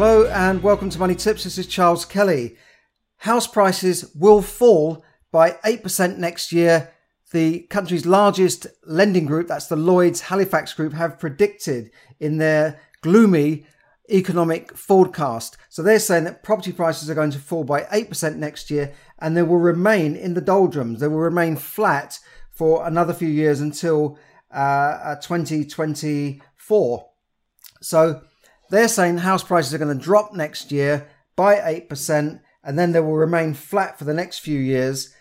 Hello and welcome to Money Tips. This is Charles Kelly. House prices will fall by 8% next year. The country's largest lending group, that's the Lloyds Halifax Group, have predicted in their gloomy economic forecast. So they're saying that property prices are going to fall by 8% next year and they will remain in the doldrums. They will remain flat for another few years until uh, 2024. So they're saying house prices are going to drop next year by 8% and then they will remain flat for the next few years.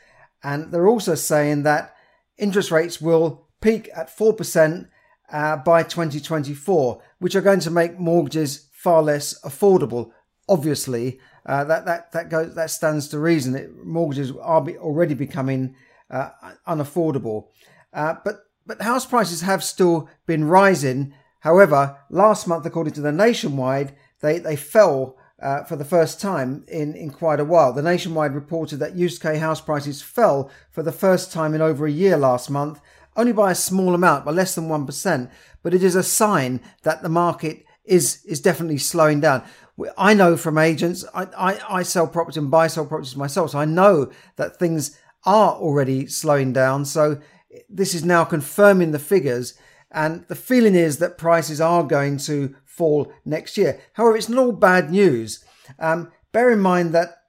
And they're also saying that interest rates will peak at 4% uh, by 2024, which are going to make mortgages far less affordable. Obviously, uh, that that that goes that stands to reason. It, mortgages are be, already becoming uh, unaffordable, uh, but but house prices have still been rising However, last month, according to the Nationwide, they, they fell uh, for the first time in, in quite a while. The Nationwide reported that UK house prices fell for the first time in over a year last month, only by a small amount, by less than 1%. But it is a sign that the market is, is definitely slowing down. I know from agents, I, I, I sell property and buy sell properties myself, so I know that things are already slowing down. So this is now confirming the figures and the feeling is that prices are going to fall next year. However, it's not all bad news. Um, bear in mind that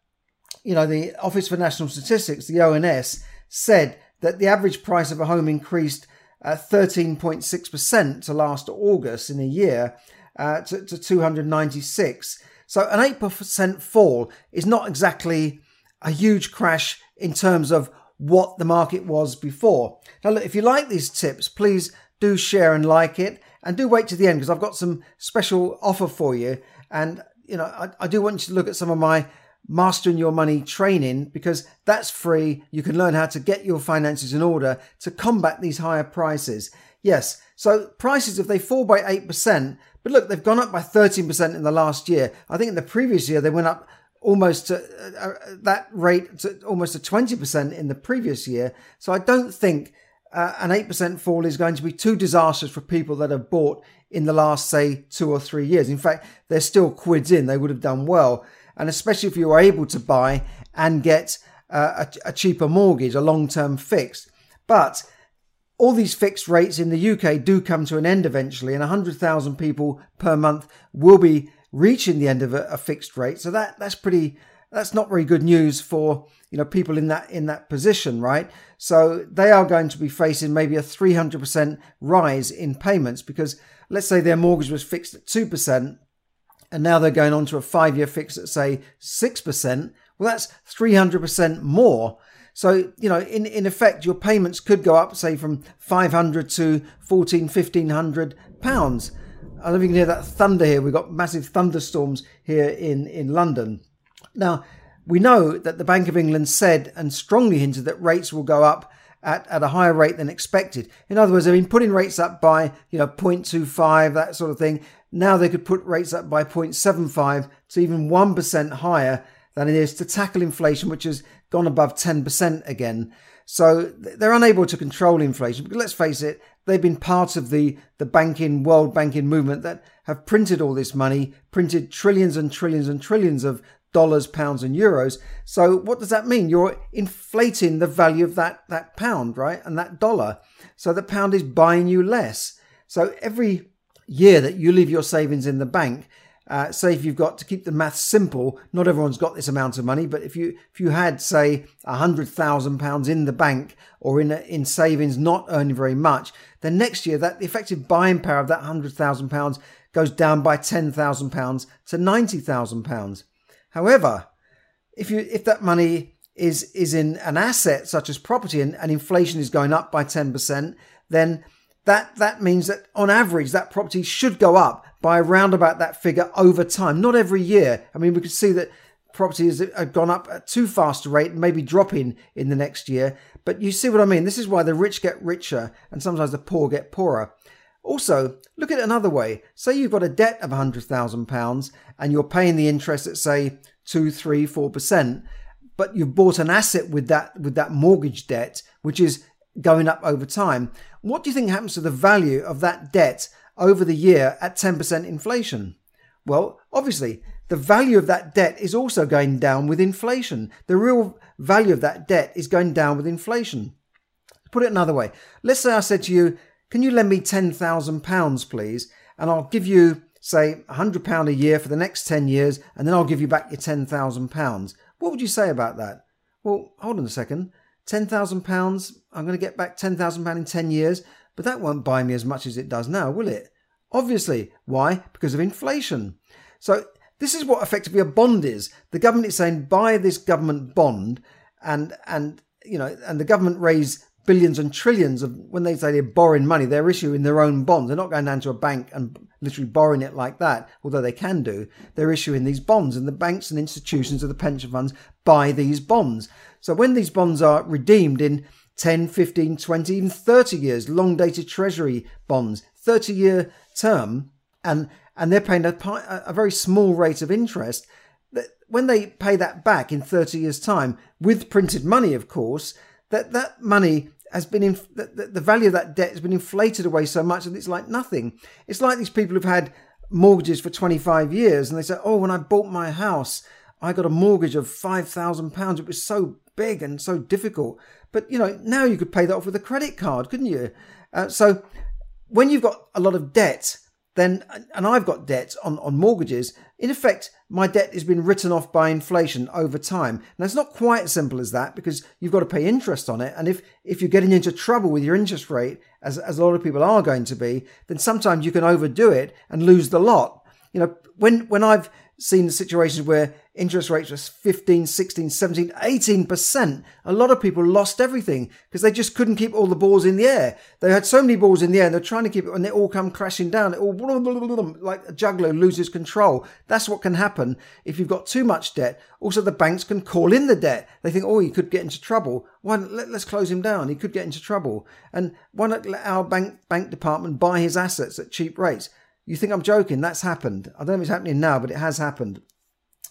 you know the Office for National Statistics, the ONS, said that the average price of a home increased uh, 13.6% to last August in a year uh, to, to 296. So an 8% fall is not exactly a huge crash in terms of what the market was before. Now, look, if you like these tips, please do share and like it and do wait to the end because I've got some special offer for you. And, you know, I, I do want you to look at some of my mastering your money training because that's free. You can learn how to get your finances in order to combat these higher prices. Yes. So prices, if they fall by 8%, but look, they've gone up by 13% in the last year. I think in the previous year, they went up almost to, uh, uh, that rate to almost to 20% in the previous year. So I don't think uh, an 8% fall is going to be too disastrous for people that have bought in the last, say, two or three years. In fact, they're still quids in. They would have done well. And especially if you were able to buy and get uh, a, a cheaper mortgage, a long term fixed. But all these fixed rates in the UK do come to an end eventually, and 100,000 people per month will be reaching the end of a, a fixed rate. So that, that's pretty that's not very good news for you know people in that in that position right so they are going to be facing maybe a 300% rise in payments because let's say their mortgage was fixed at 2% and now they're going on to a 5 year fix at say 6% well that's 300% more so you know in in effect your payments could go up say from 500 to 14 1500 pounds I don't know if you can hear that thunder here. We've got massive thunderstorms here in, in London. Now, we know that the Bank of England said and strongly hinted that rates will go up at, at a higher rate than expected. In other words, they've been putting rates up by, you know, 0.25, that sort of thing. Now they could put rates up by 0.75 to even 1% higher than it is to tackle inflation, which has gone above 10% again. So they're unable to control inflation because let's face it, they've been part of the, the banking, world banking movement that have printed all this money, printed trillions and trillions and trillions of dollars, pounds, and euros. So what does that mean? You're inflating the value of that, that pound, right? And that dollar. So the pound is buying you less. So every year that you leave your savings in the bank, uh, say if you've got to keep the math simple, not everyone's got this amount of money, but if you if you had say a hundred thousand pounds in the bank or in a, in savings, not earning very much, then next year that the effective buying power of that hundred thousand pounds goes down by ten thousand pounds to ninety thousand pounds. However, if you if that money is is in an asset such as property and, and inflation is going up by 10%, then that, that means that on average, that property should go up by around about that figure over time, not every year. I mean, we could see that property has gone up at too fast a rate and maybe dropping in the next year. But you see what I mean? This is why the rich get richer and sometimes the poor get poorer. Also, look at it another way. Say you've got a debt of £100,000 and you're paying the interest at, say, 2, 3, 4%, but you've bought an asset with that, with that mortgage debt, which is going up over time. What do you think happens to the value of that debt over the year at 10% inflation? Well, obviously, the value of that debt is also going down with inflation. The real value of that debt is going down with inflation. Put it another way. Let's say I said to you, can you lend me £10,000, please? And I'll give you, say, £100 a year for the next 10 years, and then I'll give you back your £10,000. What would you say about that? Well, hold on a second. £10,000, I'm going to get back £10,000 in 10 years, but that won't buy me as much as it does now, will it? Obviously. Why? Because of inflation. So this is what effectively a bond is. The government is saying buy this government bond and and you know and the government raise billions and trillions of when they say they're borrowing money, they're issuing their own bonds. They're not going down to a bank and literally borrowing it like that, although they can do. They're issuing these bonds, and the banks and institutions of the pension funds buy these bonds. So when these bonds are redeemed in 10, 15, 20, even 30 years, long dated treasury bonds, 30 year term, and, and they're paying a, a very small rate of interest. When they pay that back in 30 years' time, with printed money, of course, that, that money has been in, the, the value of that debt has been inflated away so much that it's like nothing. It's like these people who've had mortgages for 25 years and they say, Oh, when I bought my house, I got a mortgage of £5,000. It was so big and so difficult. But, you know, now you could pay that off with a credit card, couldn't you? Uh, so when you've got a lot of debt, then, and I've got debt on, on mortgages, in effect, my debt has been written off by inflation over time. Now, it's not quite as simple as that because you've got to pay interest on it. And if, if you're getting into trouble with your interest rate, as, as a lot of people are going to be, then sometimes you can overdo it and lose the lot. You know, when, when I've seen the situations where interest rates were 15, 16, 17, 18%. A lot of people lost everything because they just couldn't keep all the balls in the air. They had so many balls in the air and they're trying to keep it and they all come crashing down. It all like a juggler loses control. That's what can happen if you've got too much debt. Also, the banks can call in the debt. They think, oh, he could get into trouble. Why let, us close him down? He could get into trouble. And why not let our bank bank department buy his assets at cheap rates? You think I'm joking? That's happened. I don't know if it's happening now, but it has happened.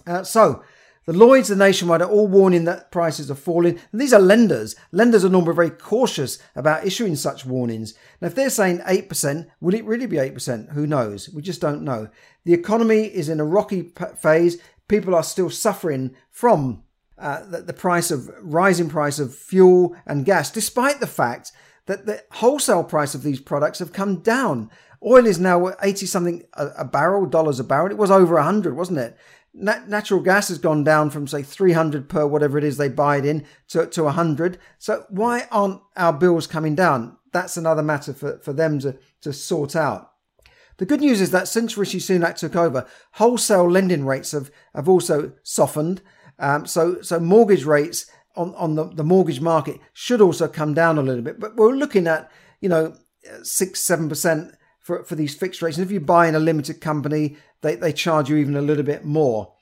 Uh, so, the Lloyds, the Nationwide are all warning that prices are falling. And these are lenders. Lenders are normally very cautious about issuing such warnings. Now, if they're saying 8%, will it really be 8%? Who knows? We just don't know. The economy is in a rocky phase. People are still suffering from uh, the, the price of rising price of fuel and gas, despite the fact that the wholesale price of these products have come down. Oil is now 80 something a, barrel, dollars a barrel. It was over 100, wasn't it? Nat- natural gas has gone down from say 300 per whatever it is they buy it in to, to 100. So why aren't our bills coming down? That's another matter for, for them to, to sort out. The good news is that since Rishi Sunak took over, wholesale lending rates have, have also softened. Um, so, so mortgage rates on, on the, the mortgage market should also come down a little bit. But we're looking at, you know, six, seven percent for, for these fixed rates. And if you buy in a limited company, they, they charge you even a little bit more.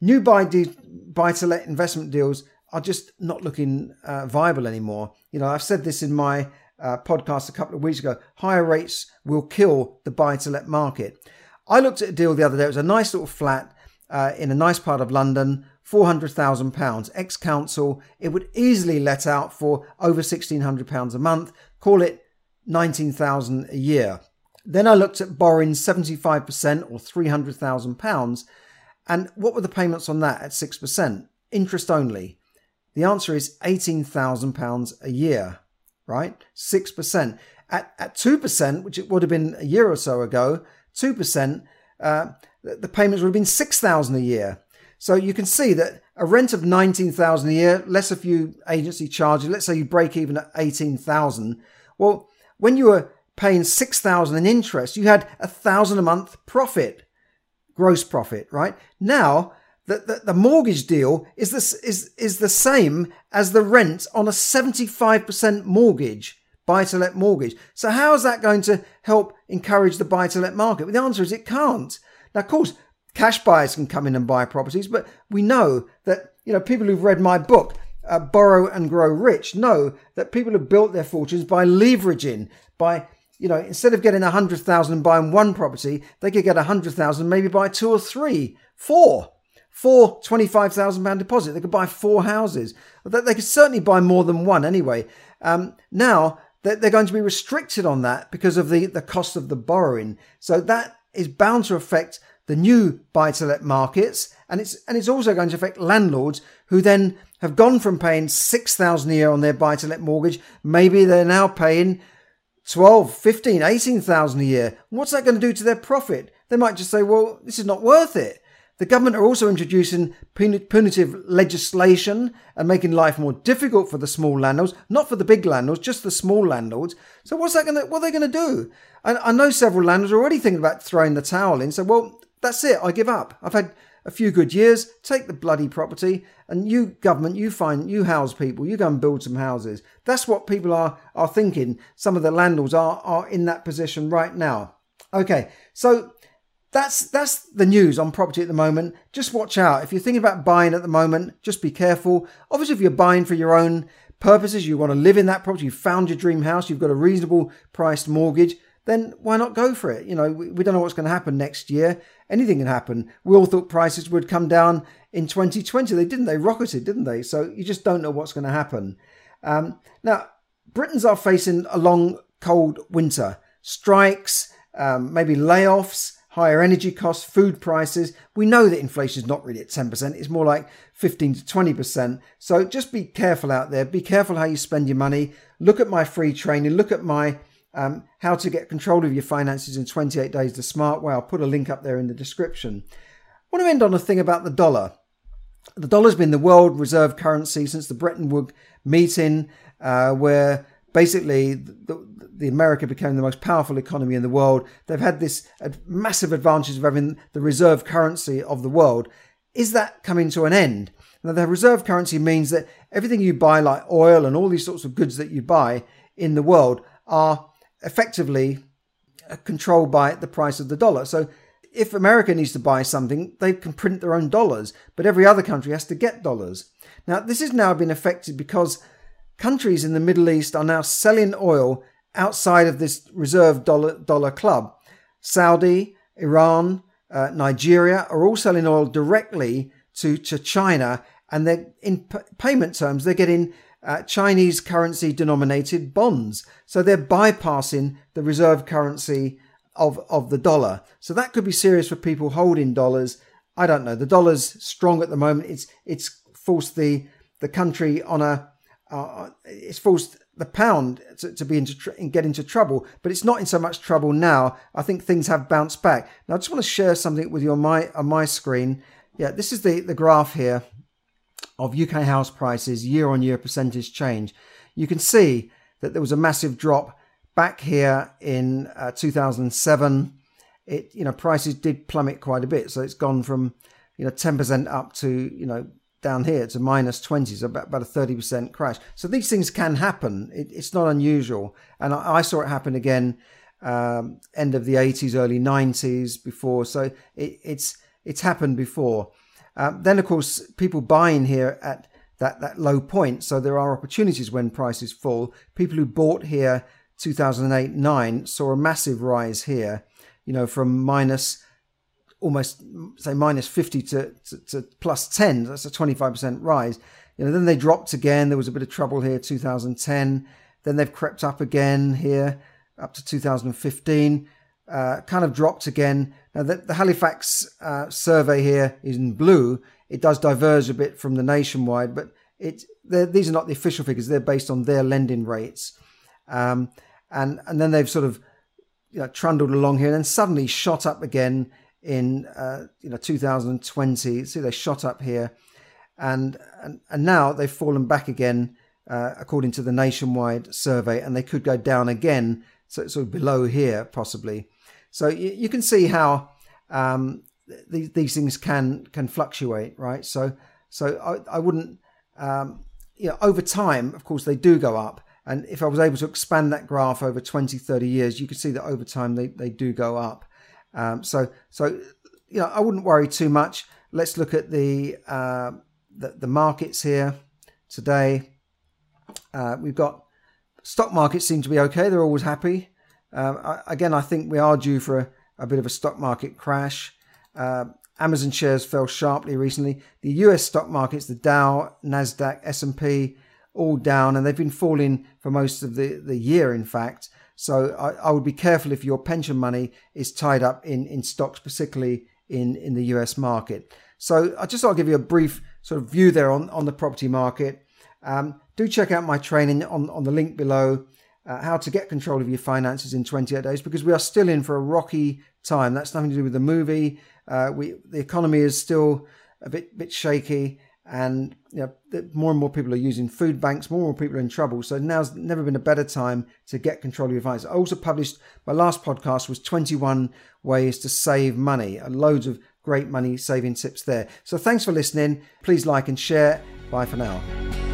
New buy, de- buy to let investment deals are just not looking uh, viable anymore. You know, I've said this in my uh, podcast a couple of weeks ago. Higher rates will kill the buy to let market. I looked at a deal the other day. It was a nice little flat uh, in a nice part of London, £400,000 ex council. It would easily let out for over £1,600 a month. Call it 19000 a year. Then I looked at borrowing 75% or £300,000. And what were the payments on that at 6%? Interest only. The answer is £18,000 a year, right? 6%. At, at 2%, which it would have been a year or so ago, 2%, uh, the payments would have been 6000 a year. So you can see that a rent of 19,000 a year, less a few agency charges, let's say you break even at 18,000. Well, when you were paying 6,000 in interest, you had a thousand a month profit, gross profit, right? Now, the, the, the mortgage deal is this is is the same as the rent on a 75% mortgage buy to let mortgage. So, how is that going to help encourage the buy to let market? Well, the answer is it can't. Now, of course, cash buyers can come in and buy properties, but we know that, you know, people who've read my book, uh, Borrow and Grow Rich, know that people have built their fortunes by leveraging, by you know, instead of getting a hundred thousand and buying one property, they could get a hundred thousand, maybe buy two or three, four, thousand pound deposit. They could buy four houses. They could certainly buy more than one anyway. Um, now they're going to be restricted on that because of the, the cost of the borrowing. So that is bound to affect the new buy to let markets. And it's, and it's also going to affect landlords who then have gone from paying 6,000 a year on their buy to let mortgage. Maybe they're now paying 12, 15, 18,000 a year. What's that going to do to their profit? They might just say, well, this is not worth it. The government are also introducing punitive legislation and making life more difficult for the small landlords, not for the big landlords, just the small landlords. So what's that going to, what are they going to do? I, I know several landlords are already thinking about throwing the towel in. So, well, that's it. I give up. I've had a few good years. Take the bloody property and you government, you find, you house people, you go and build some houses. That's what people are, are thinking. Some of the landlords are, are in that position right now. Okay. So that's that's the news on property at the moment. Just watch out. If you're thinking about buying at the moment, just be careful. Obviously, if you're buying for your own purposes, you want to live in that property, you found your dream house, you've got a reasonable priced mortgage, then why not go for it? You know, we, we don't know what's going to happen next year. Anything can happen. We all thought prices would come down in 2020. They didn't. They rocketed, didn't they? So you just don't know what's going to happen. Um, now, Britons are facing a long, cold winter. Strikes, um, maybe layoffs higher energy costs, food prices. We know that inflation is not really at 10%, it's more like 15 to 20%. So just be careful out there. Be careful how you spend your money. Look at my free training, look at my um, how to get control of your finances in 28 days the smart way. I'll put a link up there in the description. I want to end on a thing about the dollar. The dollar's been the world reserve currency since the Bretton Woods meeting, uh, where basically the, the America became the most powerful economy in the world. They've had this massive advantage of having the reserve currency of the world. Is that coming to an end? Now, the reserve currency means that everything you buy, like oil and all these sorts of goods that you buy in the world, are effectively uh, controlled by the price of the dollar. So, if America needs to buy something, they can print their own dollars, but every other country has to get dollars. Now, this has now been affected because countries in the Middle East are now selling oil outside of this reserve dollar, dollar club. Saudi, Iran, uh, Nigeria are all selling oil directly to, to China, and they're in p- payment terms, they're getting uh, Chinese currency denominated bonds. So they're bypassing the reserve currency of, of the dollar. So that could be serious for people holding dollars. I don't know. The dollar's strong at the moment. It's it's forced the the country on a uh, it's forced the pound to, to be into tr- get into trouble, but it's not in so much trouble now. I think things have bounced back. Now, I just want to share something with you on my on my screen. Yeah, this is the the graph here of UK house prices year on year percentage change. You can see that there was a massive drop back here in uh, 2007. It you know prices did plummet quite a bit, so it's gone from you know 10% up to you know down here to minus 20, so about, about a 30% crash. So these things can happen. It, it's not unusual. And I, I saw it happen again um, end of the 80s, early 90s before. So it, it's it's happened before. Um, then, of course, people buying here at that, that low point. So there are opportunities when prices fall. People who bought here 2008 9 saw a massive rise here, you know, from minus almost say minus 50 to, to, to plus 10 that's a 25% rise. You know then they dropped again. There was a bit of trouble here 2010 then they've crept up again here up to 2015 uh, kind of dropped again now the, the halifax uh, survey here is in blue it does diverge a bit from the nationwide but it these are not the official figures they're based on their lending rates um, and and then they've sort of you know, trundled along here and then suddenly shot up again in uh, you know 2020. See, they shot up here, and and, and now they've fallen back again, uh, according to the nationwide survey, and they could go down again, so sort of below here possibly. So you, you can see how um, these these things can can fluctuate, right? So so I, I wouldn't um, you know over time, of course, they do go up. And if I was able to expand that graph over 20, 30 years, you can see that over time they, they do go up. Um, so, so, you know, I wouldn't worry too much. Let's look at the, uh, the, the, markets here today. Uh, we've got stock markets seem to be okay. They're always happy. Uh, I, again, I think we are due for a, a bit of a stock market crash. Uh, Amazon shares fell sharply recently. The US stock markets, the Dow, Nasdaq, S&P, all down, and they've been falling for most of the, the year, in fact. So I, I would be careful if your pension money is tied up in, in stocks, particularly in, in the US market. So I just I'll give you a brief sort of view there on, on the property market. Um, do check out my training on, on the link below, uh, how to get control of your finances in 28 days, because we are still in for a rocky time. That's nothing to do with the movie. Uh, we the economy is still a bit bit shaky, and you know, more and more people are using food banks. More and more people are in trouble. So now's never been a better time to get control of your finances. I also published my last podcast was 21 ways to save money. Loads of great money saving tips there. So thanks for listening. Please like and share. Bye for now.